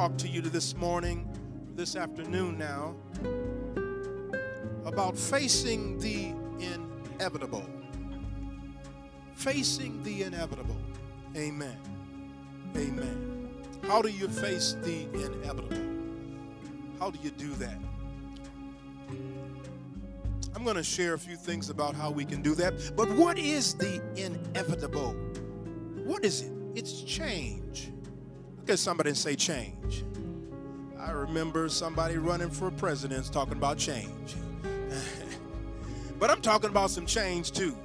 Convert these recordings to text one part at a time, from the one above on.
talk to you this morning, this afternoon now, about facing the inevitable. Facing the inevitable. Amen. Amen. How do you face the inevitable? How do you do that? I'm going to share a few things about how we can do that. But what is the inevitable? What is it? It's change. At somebody and say change. I remember somebody running for president talking about change. but I'm talking about some change too.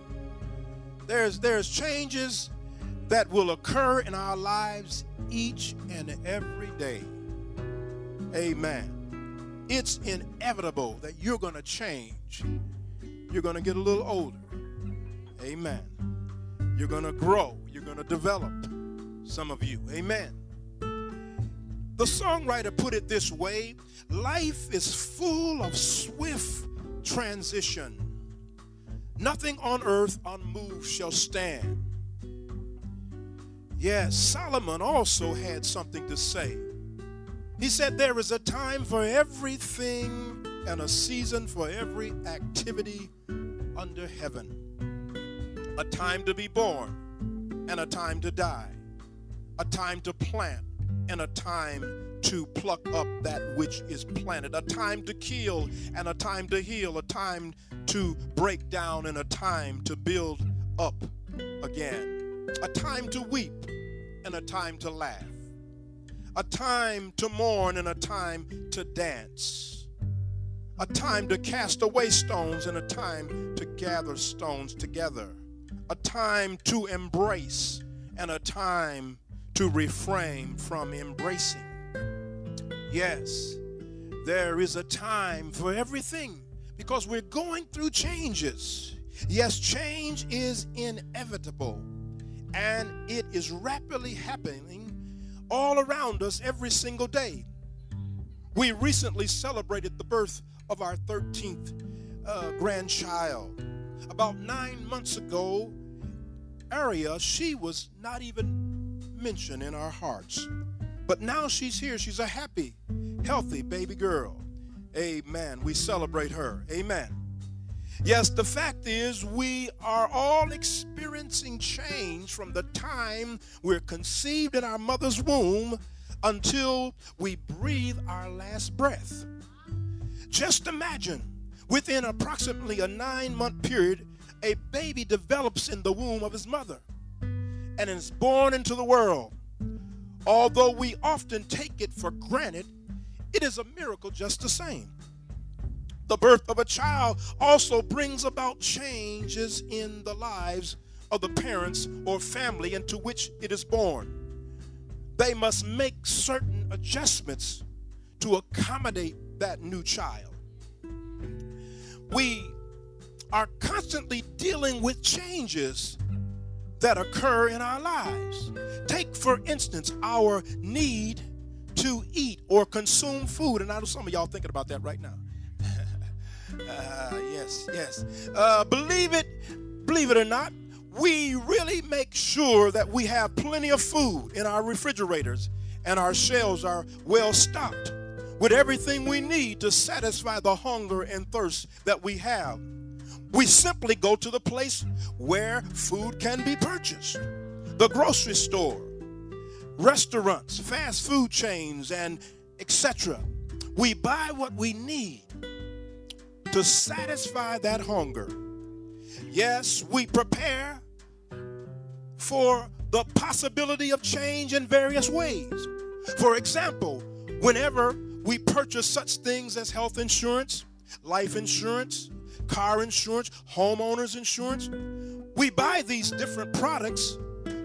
There's there's changes that will occur in our lives each and every day. Amen. It's inevitable that you're going to change. You're going to get a little older. Amen. You're going to grow. You're going to develop. Some of you. Amen. The songwriter put it this way life is full of swift transition. Nothing on earth unmoved shall stand. Yes, Solomon also had something to say. He said, There is a time for everything and a season for every activity under heaven. A time to be born and a time to die. A time to plant and a time to pluck up that which is planted. A time to kill and a time to heal. A time to break down and a time to build up again. A time to weep and a time to laugh, a time to mourn and a time to dance, a time to cast away stones and a time to gather stones together, a time to embrace and a time to refrain from embracing. Yes, there is a time for everything because we're going through changes. Yes, change is inevitable and it is rapidly happening all around us every single day. We recently celebrated the birth of our 13th uh, grandchild. About nine months ago, Aria, she was not even mentioned in our hearts. But now she's here. She's a happy, healthy baby girl. Amen. We celebrate her. Amen. Yes, the fact is, we are all experiencing change from the time we're conceived in our mother's womb until we breathe our last breath. Just imagine, within approximately a nine month period, a baby develops in the womb of his mother and is born into the world. Although we often take it for granted, it is a miracle just the same. The birth of a child also brings about changes in the lives of the parents or family into which it is born. They must make certain adjustments to accommodate that new child. We are constantly dealing with changes that occur in our lives. Take, for instance, our need to eat or consume food. And I know some of y'all thinking about that right now. Uh, yes, yes. Uh, believe it, believe it or not, we really make sure that we have plenty of food in our refrigerators and our shelves are well stocked with everything we need to satisfy the hunger and thirst that we have. We simply go to the place where food can be purchased the grocery store, restaurants, fast food chains, and etc. We buy what we need to satisfy that hunger. Yes, we prepare for the possibility of change in various ways. For example, whenever we purchase such things as health insurance, life insurance, car insurance, homeowners insurance, we buy these different products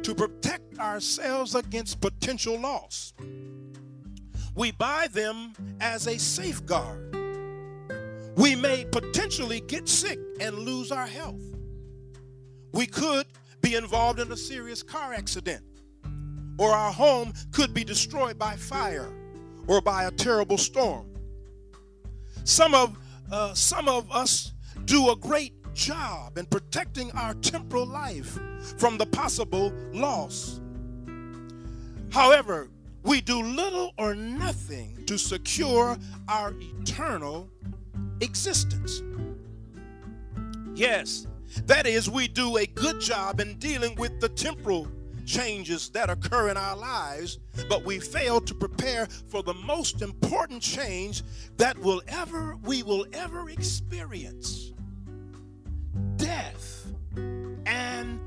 to protect ourselves against potential loss. We buy them as a safeguard we may potentially get sick and lose our health. We could be involved in a serious car accident, or our home could be destroyed by fire or by a terrible storm. Some of, uh, some of us do a great job in protecting our temporal life from the possible loss. However, we do little or nothing to secure our eternal existence. Yes, that is, we do a good job in dealing with the temporal changes that occur in our lives, but we fail to prepare for the most important change that will ever we will ever experience. Death and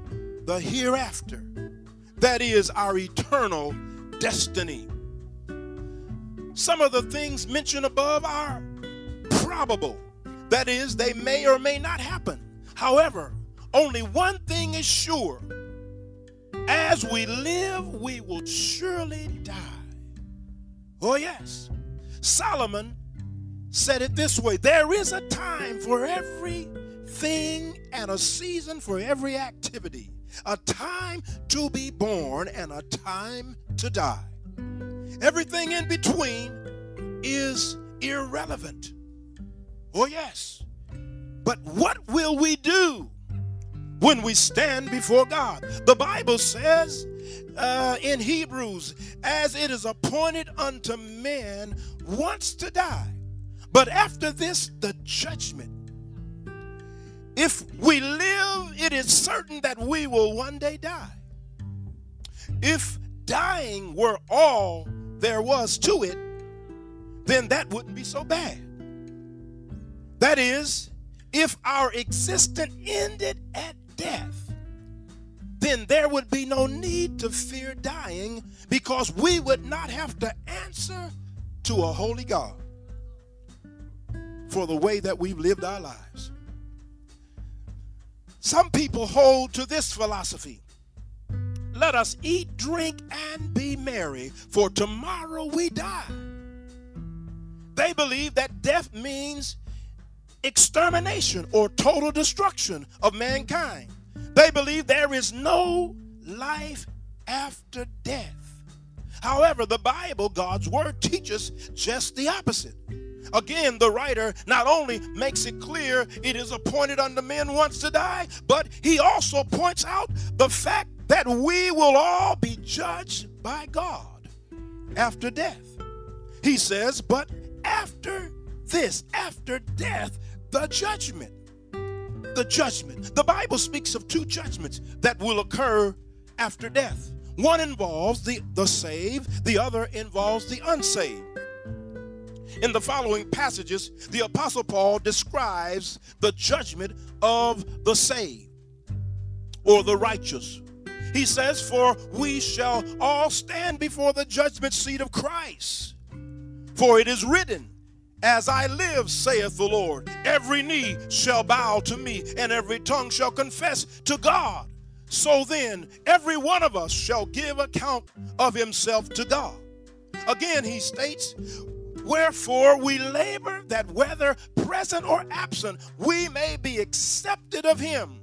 the hereafter. That is our eternal destiny. Some of the things mentioned above are probable. That is, they may or may not happen. However, only one thing is sure as we live, we will surely die. Oh, yes. Solomon said it this way there is a time for everything and a season for every activity, a time to be born and a time to die. Everything in between is irrelevant. Oh, yes. But what will we do when we stand before God. The Bible says uh, in Hebrews, as it is appointed unto men once to die, but after this, the judgment. If we live, it is certain that we will one day die. If dying were all there was to it, then that wouldn't be so bad. That is, if our existence ended at death, then there would be no need to fear dying because we would not have to answer to a holy God for the way that we've lived our lives. Some people hold to this philosophy let us eat, drink, and be merry, for tomorrow we die. They believe that death means extermination or total destruction of mankind. They believe there is no life after death. However, the Bible, God's Word, teaches just the opposite. Again, the writer not only makes it clear it is appointed unto men once to die, but he also points out the fact that we will all be judged by God after death. He says, but after this, after death, the judgment. The judgment. The Bible speaks of two judgments that will occur after death. One involves the, the saved, the other involves the unsaved. In the following passages, the Apostle Paul describes the judgment of the saved or the righteous. He says, For we shall all stand before the judgment seat of Christ. For it is written, as I live, saith the Lord, every knee shall bow to me, and every tongue shall confess to God. So then, every one of us shall give account of himself to God. Again, he states, Wherefore we labor that whether present or absent, we may be accepted of him.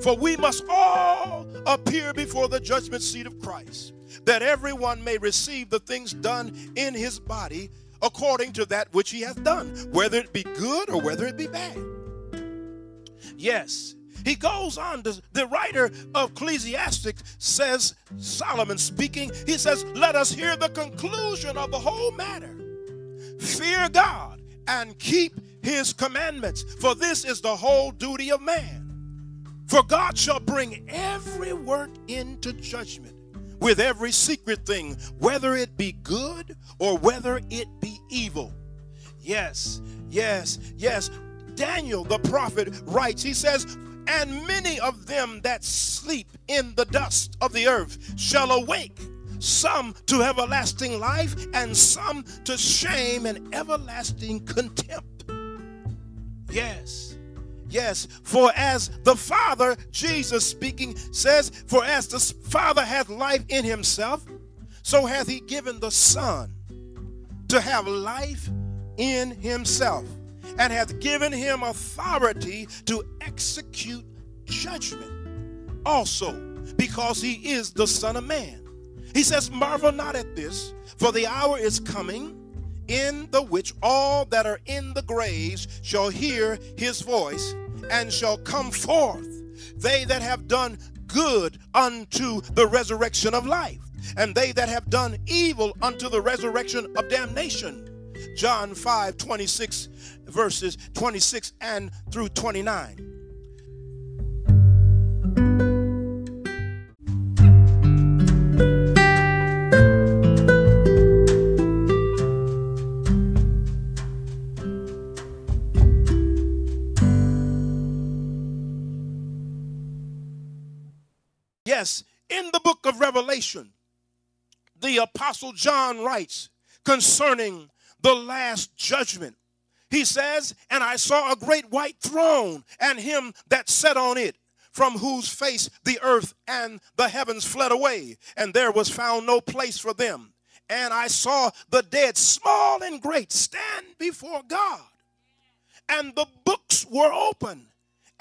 For we must all appear before the judgment seat of Christ, that everyone may receive the things done in his body according to that which he hath done, whether it be good or whether it be bad. Yes. He goes on, the writer of Ecclesiastes says, Solomon speaking, he says, Let us hear the conclusion of the whole matter. Fear God and keep his commandments, for this is the whole duty of man. For God shall bring every work into judgment with every secret thing, whether it be good or whether it be evil. Yes, yes, yes. Daniel the prophet writes, he says, And many of them that sleep in the dust of the earth shall awake, some to everlasting life, and some to shame and everlasting contempt. Yes. Yes, for as the Father, Jesus speaking, says, For as the Father hath life in himself, so hath he given the Son to have life in himself, and hath given him authority to execute judgment also, because he is the Son of Man. He says, Marvel not at this, for the hour is coming in the which all that are in the graves shall hear his voice and shall come forth, they that have done good unto the resurrection of life, and they that have done evil unto the resurrection of damnation. John 5 26, verses 26 and through 29. In the book of Revelation, the Apostle John writes concerning the last judgment. He says, And I saw a great white throne, and him that sat on it, from whose face the earth and the heavens fled away, and there was found no place for them. And I saw the dead, small and great, stand before God. And the books were open,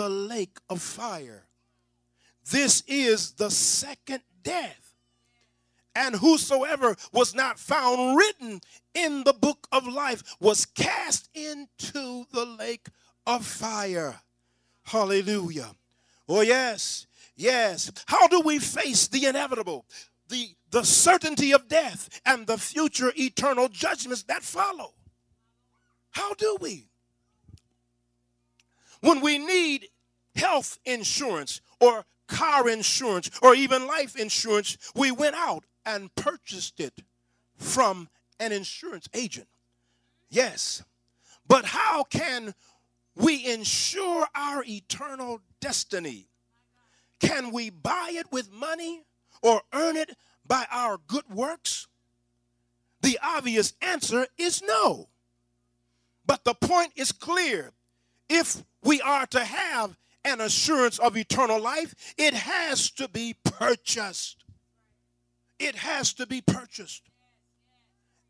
the lake of fire. This is the second death and whosoever was not found written in the book of life was cast into the lake of fire. Hallelujah. Oh, yes, yes. How do we face the inevitable, the, the certainty of death, and the future eternal judgments that follow? How do we? When we need health insurance or car insurance or even life insurance, we went out and purchased it from an insurance agent. Yes. But how can we ensure our eternal destiny? Can we buy it with money or earn it by our good works? The obvious answer is no. But the point is clear. If we are to have an assurance of eternal life, it has to be purchased it has to be purchased.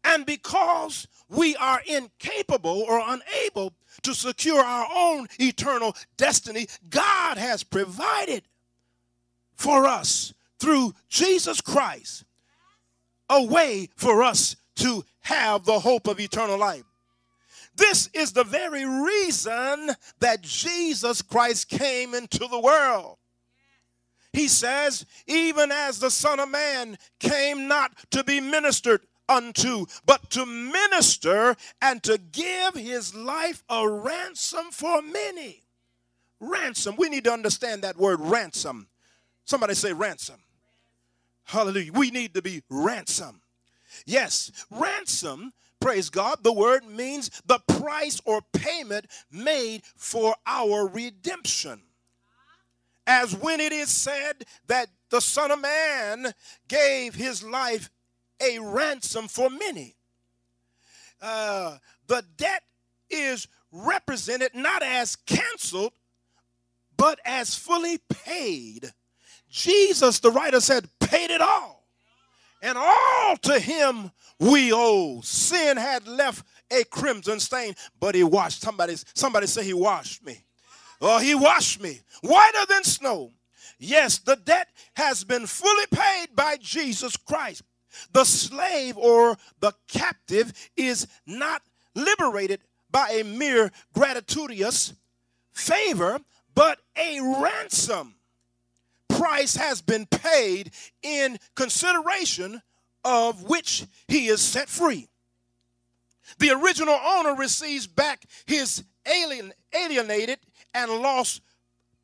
And because we are incapable or unable to secure our own eternal destiny, God has provided for us through Jesus Christ a way for us to have the hope of eternal life. This is the very reason that Jesus Christ came into the world. He says, even as the Son of Man came not to be ministered unto, but to minister and to give his life a ransom for many. Ransom. We need to understand that word ransom. Somebody say ransom. Hallelujah. We need to be ransom. Yes, ransom, praise God, the word means the price or payment made for our redemption as when it is said that the Son of Man gave his life a ransom for many. Uh, the debt is represented not as canceled, but as fully paid. Jesus, the writer said, paid it all. And all to him we old. Sin had left a crimson stain, but he washed. Somebody, somebody say he washed me. Oh, he washed me whiter than snow. Yes, the debt has been fully paid by Jesus Christ. The slave or the captive is not liberated by a mere gratuitous favor, but a ransom price has been paid in consideration of which he is set free. The original owner receives back his alien, alienated and lost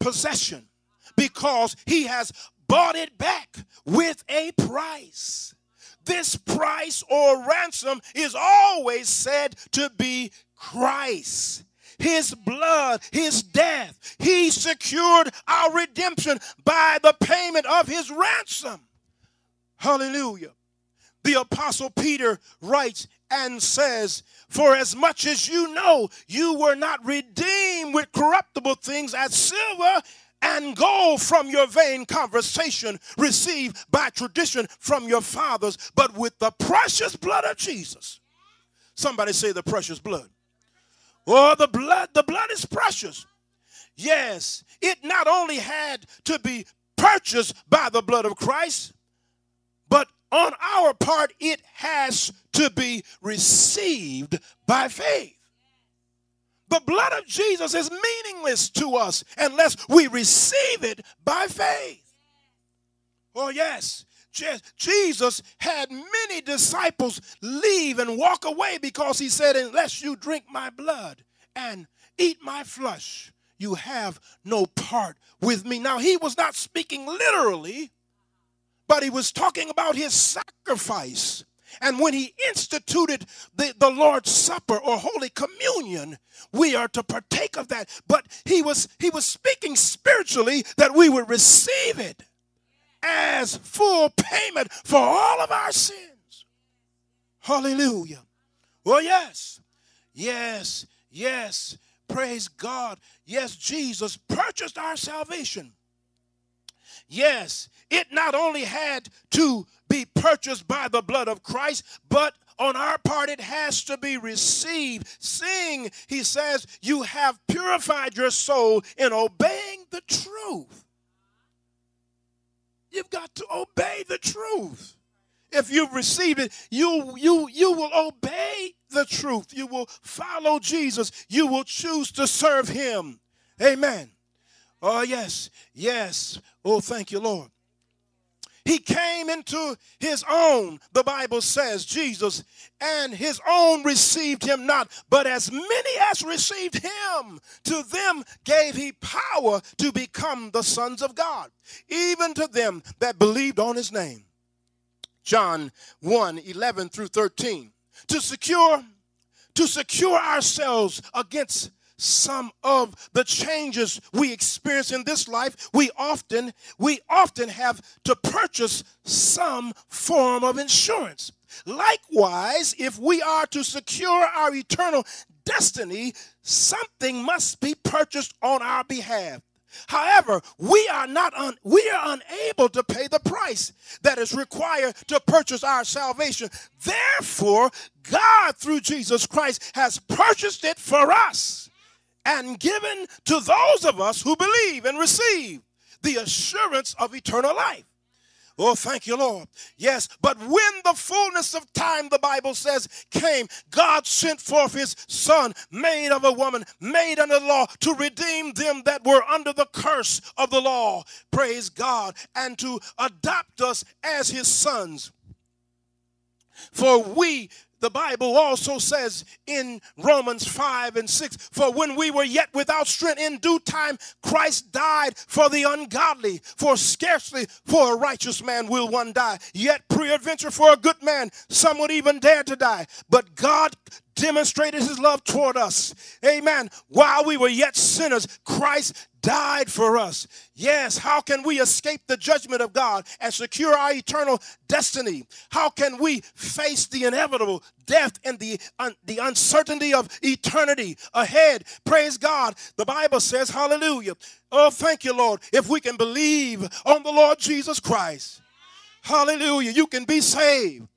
possession because he has bought it back with a price. This price or ransom is always said to be Christ. His blood, his death, he secured our redemption by the payment of his ransom. Hallelujah. The Apostle Peter writes and says, For as much as you know, you were not redeemed with corruptible things as silver and gold from your vain conversation received by tradition from your fathers, but with the precious blood of Jesus. Somebody say the precious blood. Oh, the blood, the blood is precious. Yes, it not only had to be purchased by the blood of Christ, on our part, it has to be received by faith. The blood of Jesus is meaningless to us unless we receive it by faith. Oh, yes. Jesus had many disciples leave and walk away because he said, Unless you drink my blood and eat my flesh, you have no part with me. Now, he was not speaking literally, but he was talking about his sacrifice. And when he instituted the, the Lord's Supper or Holy Communion, we are to partake of that. But he was he was speaking spiritually that we would receive it as full payment for all of our sins. Hallelujah. Well, yes, yes, yes. Praise God. Yes, Jesus purchased our salvation. Yes, it not only had to be purchased by the blood of Christ, but on our part it has to be received. Seeing, he says, you have purified your soul in obeying the truth. You've got to obey the truth. If you've received it, you, you, you will obey the truth. You will follow Jesus. You will choose to serve him. Amen. Oh, yes, yes. Oh, thank you, Lord. He came into his own, the Bible says, Jesus, and his own received him not, but as many as received him, to them gave he power to become the sons of God, even to them that believed on his name. John 1 11 through 13. To secure, to secure ourselves against some of the changes we experience in this life, we often we often have to purchase some form of insurance. Likewise, if we are to secure our eternal destiny, something must be purchased on our behalf. However, we are not un, we are unable to pay the price that is required to purchase our salvation. Therefore, God through Jesus Christ has purchased it for us and given to those of us who believe and receive the assurance of eternal life. Oh, thank you, Lord. Yes, but when the fullness of time, the Bible says, came, God sent forth his Son, made of a woman, made under the law, to redeem them that were under the curse of the law. Praise God. And to adopt us as his sons. For we the Bible also says in Romans 5 and 6 For when we were yet without strength, in due time Christ died for the ungodly. For scarcely for a righteous man will one die. Yet, peradventure, for a good man, some would even dare to die. But God demonstrated his love toward us. Amen. While we were yet sinners, Christ died for us. Yes, how can we escape the judgment of God and secure our eternal destiny? How can we face the inevitable death and the, un, the uncertainty of eternity ahead? Praise God. The Bible says, Hallelujah. Oh, thank you, Lord. If we can believe on the Lord Jesus Christ, Hallelujah, you can be saved.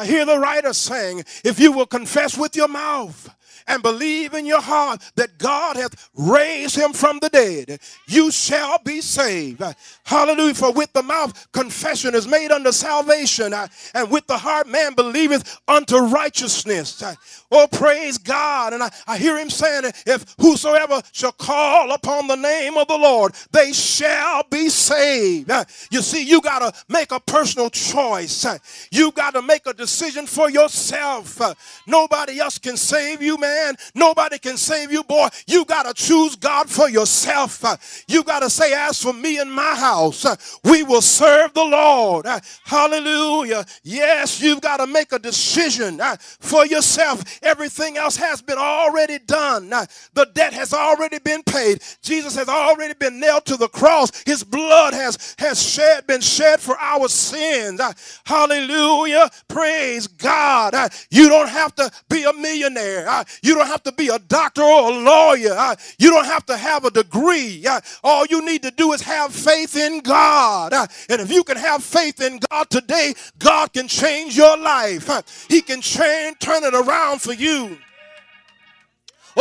I hear the writer saying, if you will confess with your mouth and believe in your heart that God hath raised him from the dead, you shall be saved. Hallelujah. For with the mouth confession is made unto salvation, uh, and with the heart man believeth unto righteousness. Uh, oh, praise God. And I, I hear him saying, if whosoever shall call upon the name of the Lord, they shall be saved. Uh, you see, you got to make a personal choice. You got to make a decision for yourself. Nobody else can save you, man nobody can save you, boy. You got to choose God for yourself. Uh, you got to say, As for me and my house, uh, we will serve the Lord. Uh, hallelujah. Yes, you've got to make a decision for yourself. Everything else has been already done. The debt has already been paid. Jesus has already been nailed to the cross. His blood has, has shed, been shed for our sins. Hallelujah. Praise God. Uh, you don't have to be a millionaire. You don't have to be a doctor or a lawyer. Uh, you don't have to have a degree. Uh, all you need to do is have faith in God. Uh, and if you can have faith in God today, God can change your life. He can change, turn it around for you.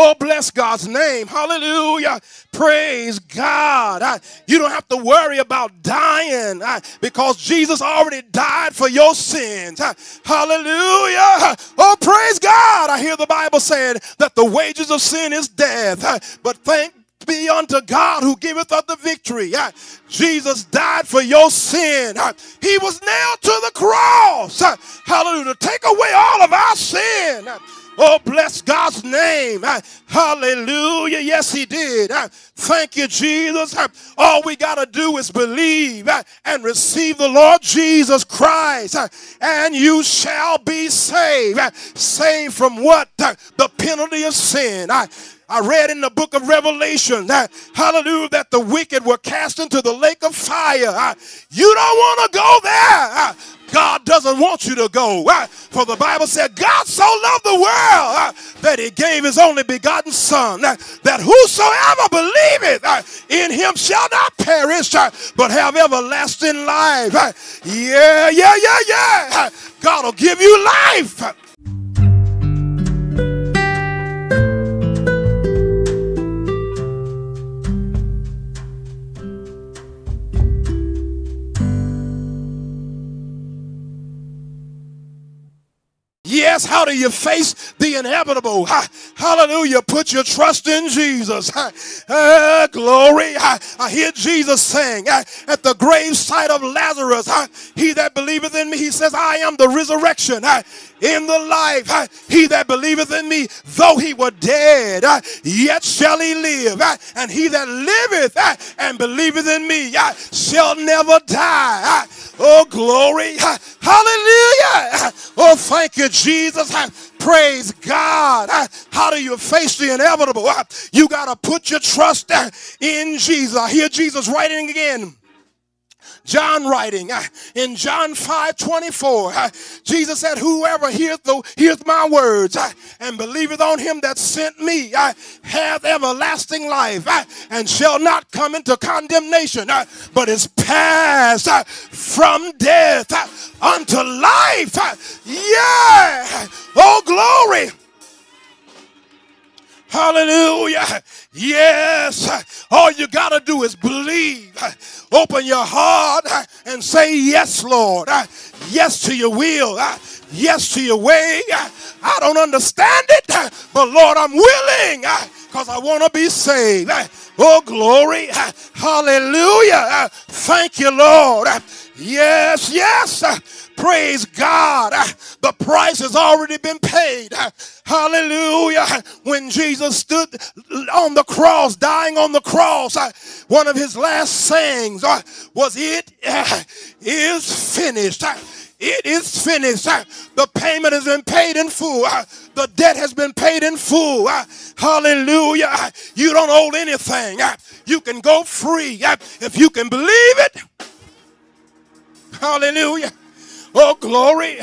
Oh, bless God's name. Hallelujah. Praise God. I, you don't have to worry about dying I, because Jesus already died for your sins. I, hallelujah. Oh, praise God. I hear the Bible saying that the wages of sin is death. but thank be unto God who giveth us the victory. Jesus died for your sin. He was nailed to the cross. Hallelujah. Take away all of our sin. Oh, bless God's name. Ah, hallelujah. Yes, He did. Ah, thank you, Jesus. Ah, all we got to do is believe and receive the Lord Jesus Christ, and you shall be saved. Saved from what? The penalty of sin. I read in the book of Revelation that, hallelujah, that the wicked were cast into the lake of fire. You don't want to go there. God doesn't want you to go. For the Bible said, God so loved the world that he gave his only begotten Son, that whosoever believeth in him shall not perish, but have everlasting life. Yeah, yeah, yeah, yeah. God will give you life. Yes, how do you face the inevitable? Hallelujah. Put your trust in Jesus. Uh, glory. I hear Jesus saying at the grave site of Lazarus, He that believeth in me, He says, I am the resurrection in the life. He that believeth in me, though he were dead, yet shall he live. And he that liveth and believeth in me shall never die. Oh, glory. Hallelujah. Oh, thank you, Jesus. Praise God. Uh, how do you face the inevitable? Uh, you got to put your trust uh, in Jesus. I hear Jesus writing again. John writing uh, in John 5 24, uh, Jesus said, Whoever heareth, the, heareth my words uh, and believeth on him that sent me hath everlasting life and shall not come into condemnation, but is passed from death unto life. Yeah. Oh, glory. Hallelujah. Yes. All you got to do is believe. Open your heart and say, Yes, Lord. Yes to your will. Yes to your way. I don't understand it, but Lord, I'm willing because I want to be saved. Oh, glory. Hallelujah. Thank you, Lord. Yes, yes. Praise God. The price has already been paid. Hallelujah. When Jesus stood on the cross, dying on the cross, one of his last sayings was, It is finished. It is finished. Uh, the payment has been paid in full. Uh, the debt has been paid in full. Uh, hallelujah. You don't owe anything. You can go free if you can believe it. Hallelujah. Oh, glory.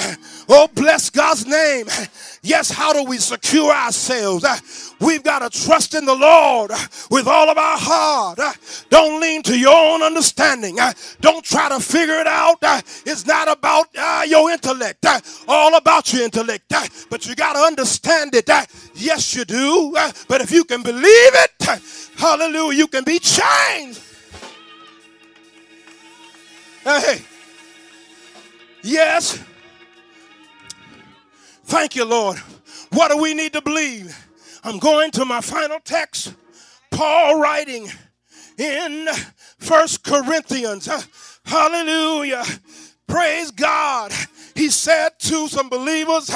Oh, bless God's name. Yes, how do we secure ourselves? We've got to trust in the Lord with all of our heart. Don't lean to your own understanding. Don't try to figure it out. It's not about uh, your intellect, uh, all about your intellect. Uh, but you got to understand it. Uh, yes, you do. But if you can believe it, hallelujah, you can be changed. Hey. Yes. Thank you, Lord. What do we need to believe? I'm going to my final text. Paul writing in First Corinthians. Hallelujah. Praise God he said to some believers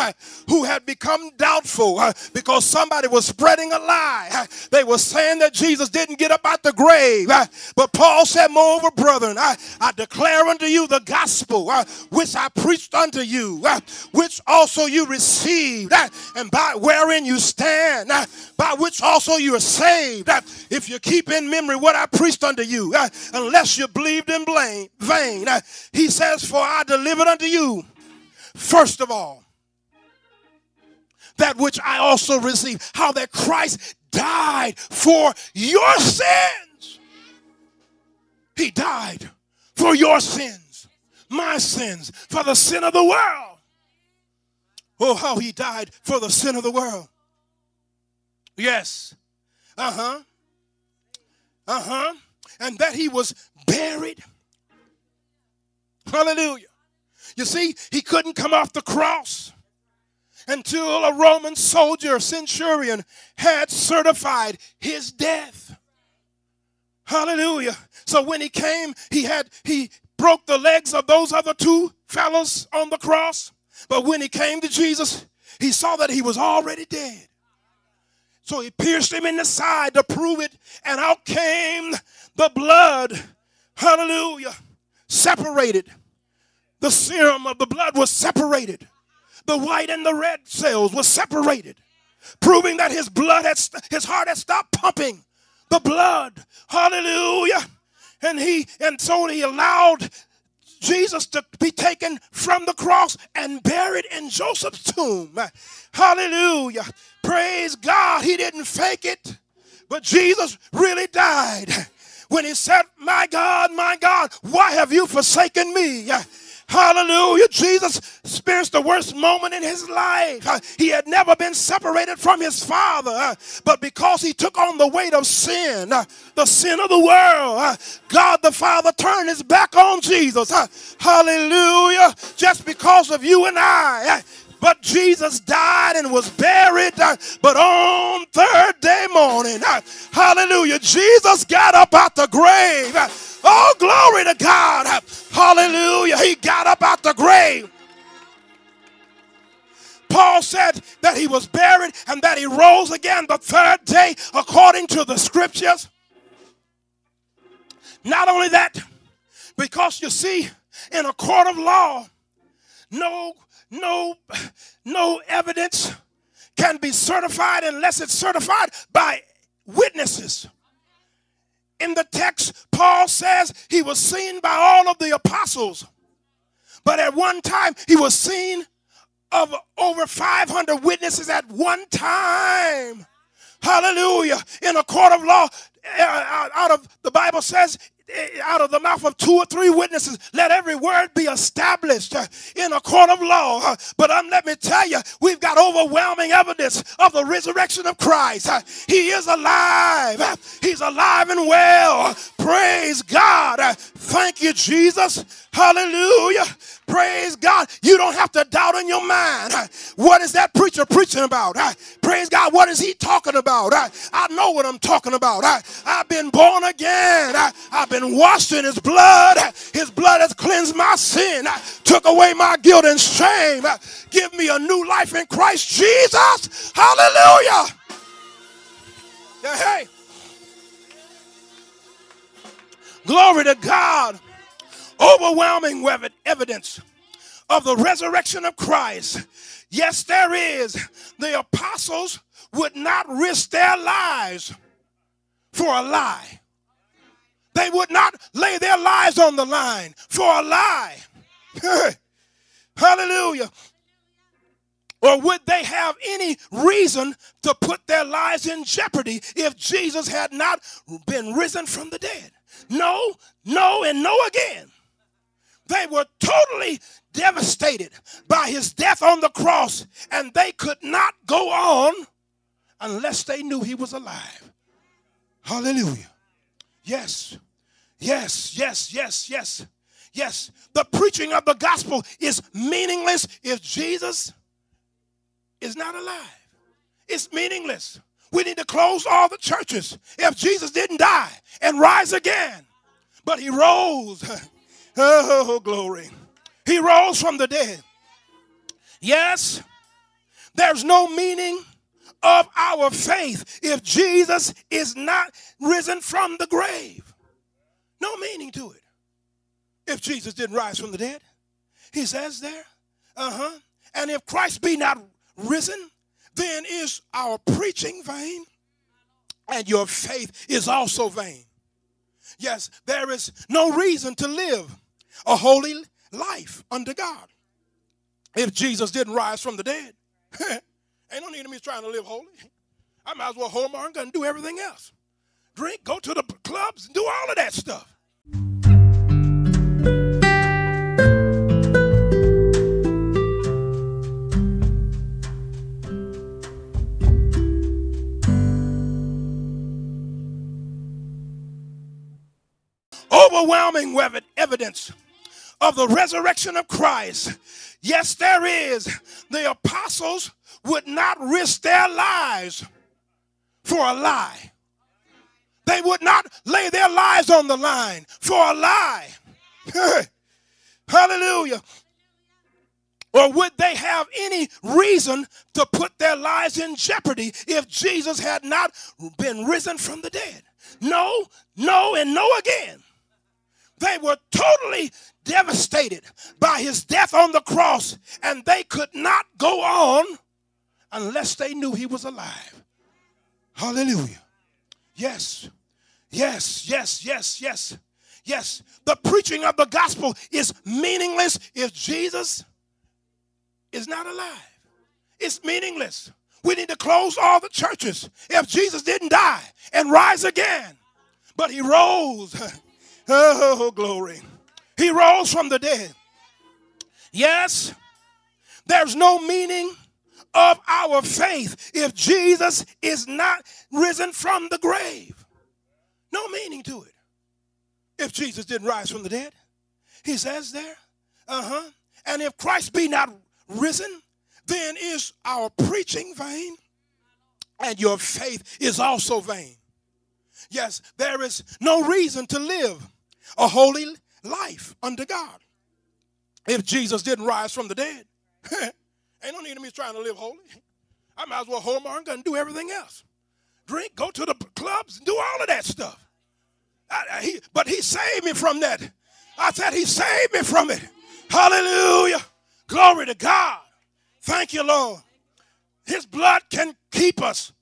who had become doubtful because somebody was spreading a lie. They were saying that Jesus didn't get up out the grave. But Paul said, Moreover, brethren, I, I declare unto you the gospel which I preached unto you, which also you received, and by wherein you stand, by which also you are saved, if you keep in memory what I preached unto you, unless you believed in vain. He says, For I delivered unto you first of all, that which I also received, how that Christ died for your sins. He died for your sins, my sins, for the sin of the world. Oh, how he died for the sin of the world. Yes. Uh huh. Uh huh. And that he was buried. Hallelujah. You see, he couldn't come off the cross until a Roman soldier, centurion, had certified his death. Hallelujah. So when he came, he had he broke the legs of those other two fellows on the cross. But when he came to Jesus, he saw that he was already dead. So he pierced him in the side to prove it, and out came the blood. Hallelujah. Separated. The serum of the blood was separated. The white and the red cells were separated, proving that his blood had his heart had stopped pumping. The blood. Hallelujah. And he and so he allowed Jesus to be taken from the cross and buried in Joseph's tomb. Hallelujah. Praise God. He didn't fake it, but Jesus really died when he said, My God, my God, why have you forsaken me? Hallelujah. Jesus experienced the worst moment in his life. Uh, he had never been separated from his Father, uh, but because he took on the weight of sin, uh, the sin of the world, God the Father turned his back on Jesus. Hallelujah. Just because of you and I. But Jesus died and was buried. Uh, but on third day morning, uh, hallelujah, Jesus got up out the grave. Oh, glory to God. Hallelujah. He got up out the grave. Paul said that he was buried and that he rose again the third day according to the scriptures. Not only that, because you see, in a court of law, no, no, no evidence can be certified unless it's certified by witnesses. In the text, Paul says he was seen by all of the apostles, but at one time he was seen of over 500 witnesses at one time. Hallelujah. In a court of law, out of the Bible says out of the mouth of two or three witnesses, let every word be established uh, in a court of law. But um, let me tell you, we've got overwhelming evidence of the resurrection of Christ. He is alive, He's alive and well. Praise God. Thank you, Jesus. Hallelujah. Praise God. You don't have to doubt in your mind. What is that preacher preaching about? Praise God. What is he talking about? I know what I'm talking about. I've been born again. I've been washed in his blood. His blood has cleansed my sin, took away my guilt and shame. Give me a new life in Christ Jesus. Hallelujah. Yeah, hey. Glory to God overwhelming evidence of the resurrection of Christ. Yes, there is. The apostles would not risk their lives for a lie. They would not lay their lives on the line for a lie. Hallelujah. Or would they have any reason to put their lives in jeopardy if Jesus had not been risen from the dead? No, no, and no again. They were totally devastated by his death on the cross, and they could not go on unless they knew he was alive. Hallelujah. Yes, yes, yes, yes, yes, yes. The preaching of the gospel is meaningless if Jesus is not alive. It's meaningless. We need to close all the churches if Jesus didn't die and rise again. But he rose. Oh, glory. He rose from the dead. Yes, there's no meaning of our faith if Jesus is not risen from the grave. No meaning to it. If Jesus didn't rise from the dead, he says there, uh huh. And if Christ be not risen, then is our preaching vain, and your faith is also vain. Yes, there is no reason to live a holy life under God. if Jesus didn't rise from the dead. Ain't no need of me trying to live holy. I might as well gun and do everything else. Drink, go to the clubs, and do all of that stuff. Overwhelming evidence of the resurrection of Christ. Yes, there is. The apostles would not risk their lives for a lie. They would not lay their lives on the line for a lie. Hallelujah. Or would they have any reason to put their lives in jeopardy if Jesus had not been risen from the dead? No, no, and no again. They were totally devastated by his death on the cross, and they could not go on unless they knew he was alive. Hallelujah. Yes, yes, yes, yes, yes, yes. The preaching of the gospel is meaningless if Jesus is not alive. It's meaningless. We need to close all the churches if Jesus didn't die and rise again. But he rose. Oh, glory. He rose from the dead. Yes, there's no meaning of our faith if Jesus is not risen from the grave. No meaning to it. If Jesus didn't rise from the dead, he says there, uh huh. And if Christ be not risen, then is our preaching vain, and your faith is also vain. Yes, there is no reason to live a holy life under God. If Jesus didn't rise from the dead, ain't no need of me trying to live holy. I might as well hold my gun and do everything else. Drink, go to the clubs, do all of that stuff. I, I, he, but he saved me from that. I said he saved me from it. Hallelujah. Glory to God. Thank you, Lord. His blood can keep us.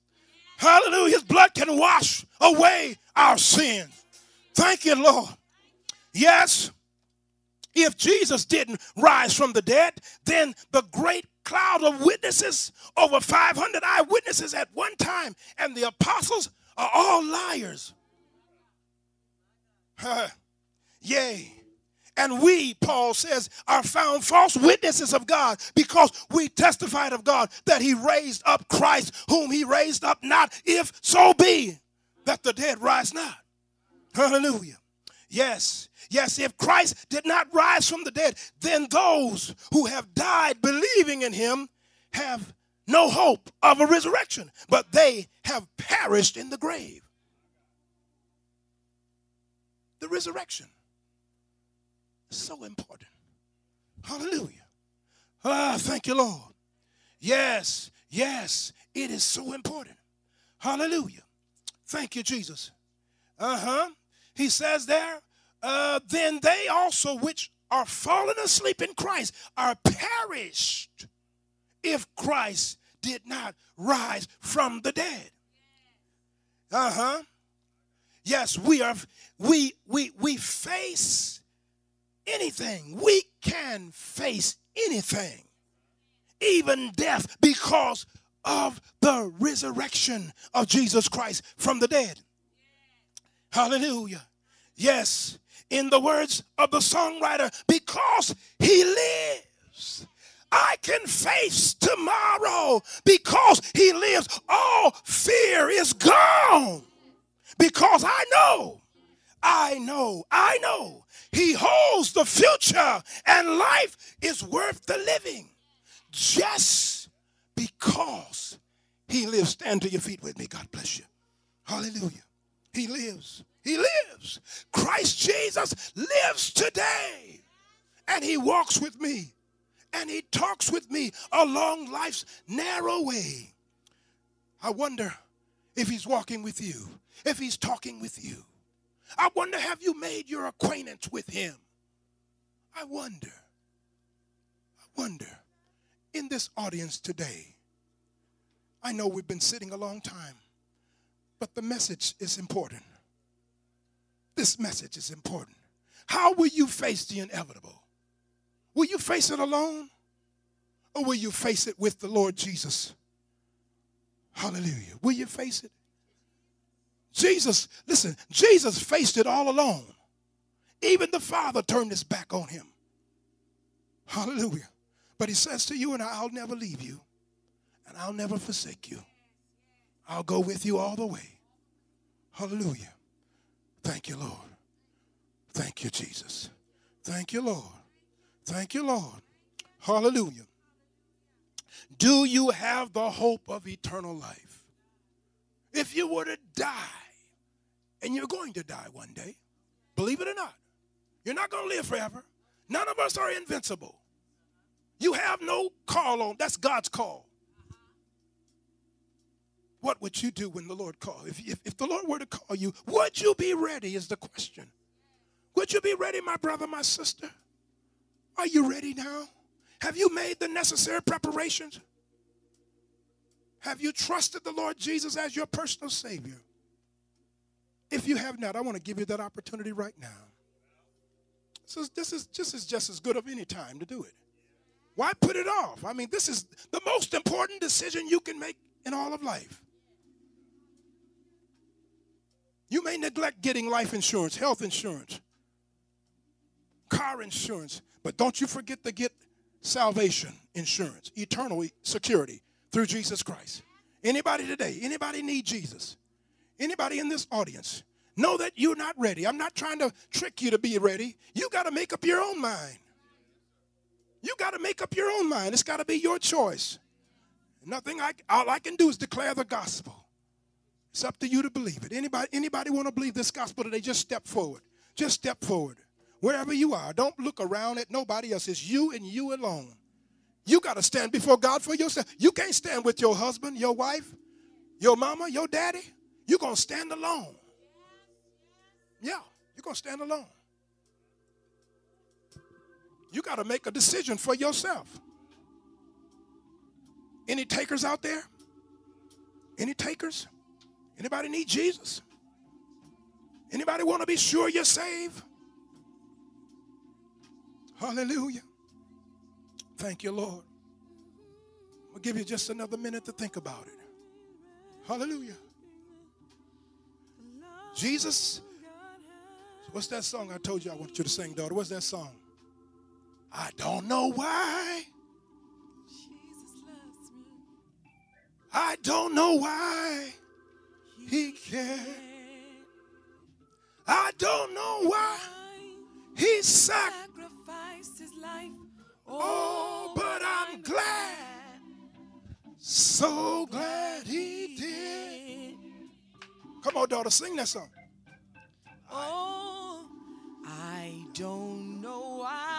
Hallelujah. His blood can wash away our sins. Thank you, Lord. Yes, if Jesus didn't rise from the dead, then the great cloud of witnesses, over 500 eyewitnesses at one time, and the apostles are all liars. Huh. Yea. And we, Paul says, are found false witnesses of God because we testified of God that he raised up Christ, whom he raised up not, if so be that the dead rise not. Hallelujah. Yes, yes, if Christ did not rise from the dead, then those who have died believing in him have no hope of a resurrection, but they have perished in the grave. The resurrection is so important. Hallelujah. Ah, thank you, Lord. Yes, yes, it is so important. Hallelujah. Thank you, Jesus. Uh huh he says there, uh, then they also which are fallen asleep in Christ are perished if Christ did not rise from the dead. Uh-huh. Yes, we are we we we face anything. We can face anything. Even death because of the resurrection of Jesus Christ from the dead. Hallelujah. Yes, in the words of the songwriter, because he lives. I can face tomorrow because he lives. All fear is gone because I know, I know, I know he holds the future and life is worth the living just because he lives. Stand to your feet with me. God bless you. Hallelujah. He lives. He lives. Christ Jesus lives today. And he walks with me. And he talks with me along life's narrow way. I wonder if he's walking with you, if he's talking with you. I wonder, have you made your acquaintance with him? I wonder. I wonder. In this audience today, I know we've been sitting a long time, but the message is important. This message is important. How will you face the inevitable? Will you face it alone? Or will you face it with the Lord Jesus? Hallelujah. Will you face it? Jesus, listen, Jesus faced it all alone. Even the Father turned his back on him. Hallelujah. But he says to you and I, I'll never leave you and I'll never forsake you. I'll go with you all the way. Hallelujah. Thank you, Lord. Thank you, Jesus. Thank you, Lord. Thank you, Lord. Hallelujah. Do you have the hope of eternal life? If you were to die, and you're going to die one day, believe it or not, you're not going to live forever. None of us are invincible. You have no call on, that's God's call. What would you do when the Lord called? If, if, if the Lord were to call you, would you be ready? Is the question. Would you be ready, my brother, my sister? Are you ready now? Have you made the necessary preparations? Have you trusted the Lord Jesus as your personal Savior? If you have not, I want to give you that opportunity right now. So this is this is just as good of any time to do it. Why put it off? I mean, this is the most important decision you can make in all of life. You may neglect getting life insurance, health insurance, car insurance, but don't you forget to get salvation insurance, eternal security through Jesus Christ. Anybody today, anybody need Jesus? Anybody in this audience know that you're not ready? I'm not trying to trick you to be ready. You got to make up your own mind. You got to make up your own mind. It's got to be your choice. Nothing I all I can do is declare the gospel. It's up to you to believe it. Anybody, anybody want to believe this gospel today? Just step forward. Just step forward. Wherever you are, don't look around at nobody else. It's you and you alone. You got to stand before God for yourself. You can't stand with your husband, your wife, your mama, your daddy. You're going to stand alone. Yeah, you're going to stand alone. You got to make a decision for yourself. Any takers out there? Any takers? Anybody need Jesus? Anybody want to be sure you're saved? Hallelujah. Thank you, Lord. I'll give you just another minute to think about it. Hallelujah. Jesus. What's that song I told you I want you to sing, daughter? What's that song? I don't know why. I don't know why he cared. I don't know why he sacrificed his life. Oh, but I'm glad, so glad he did. Come on, daughter, sing that song. Oh, I don't know why.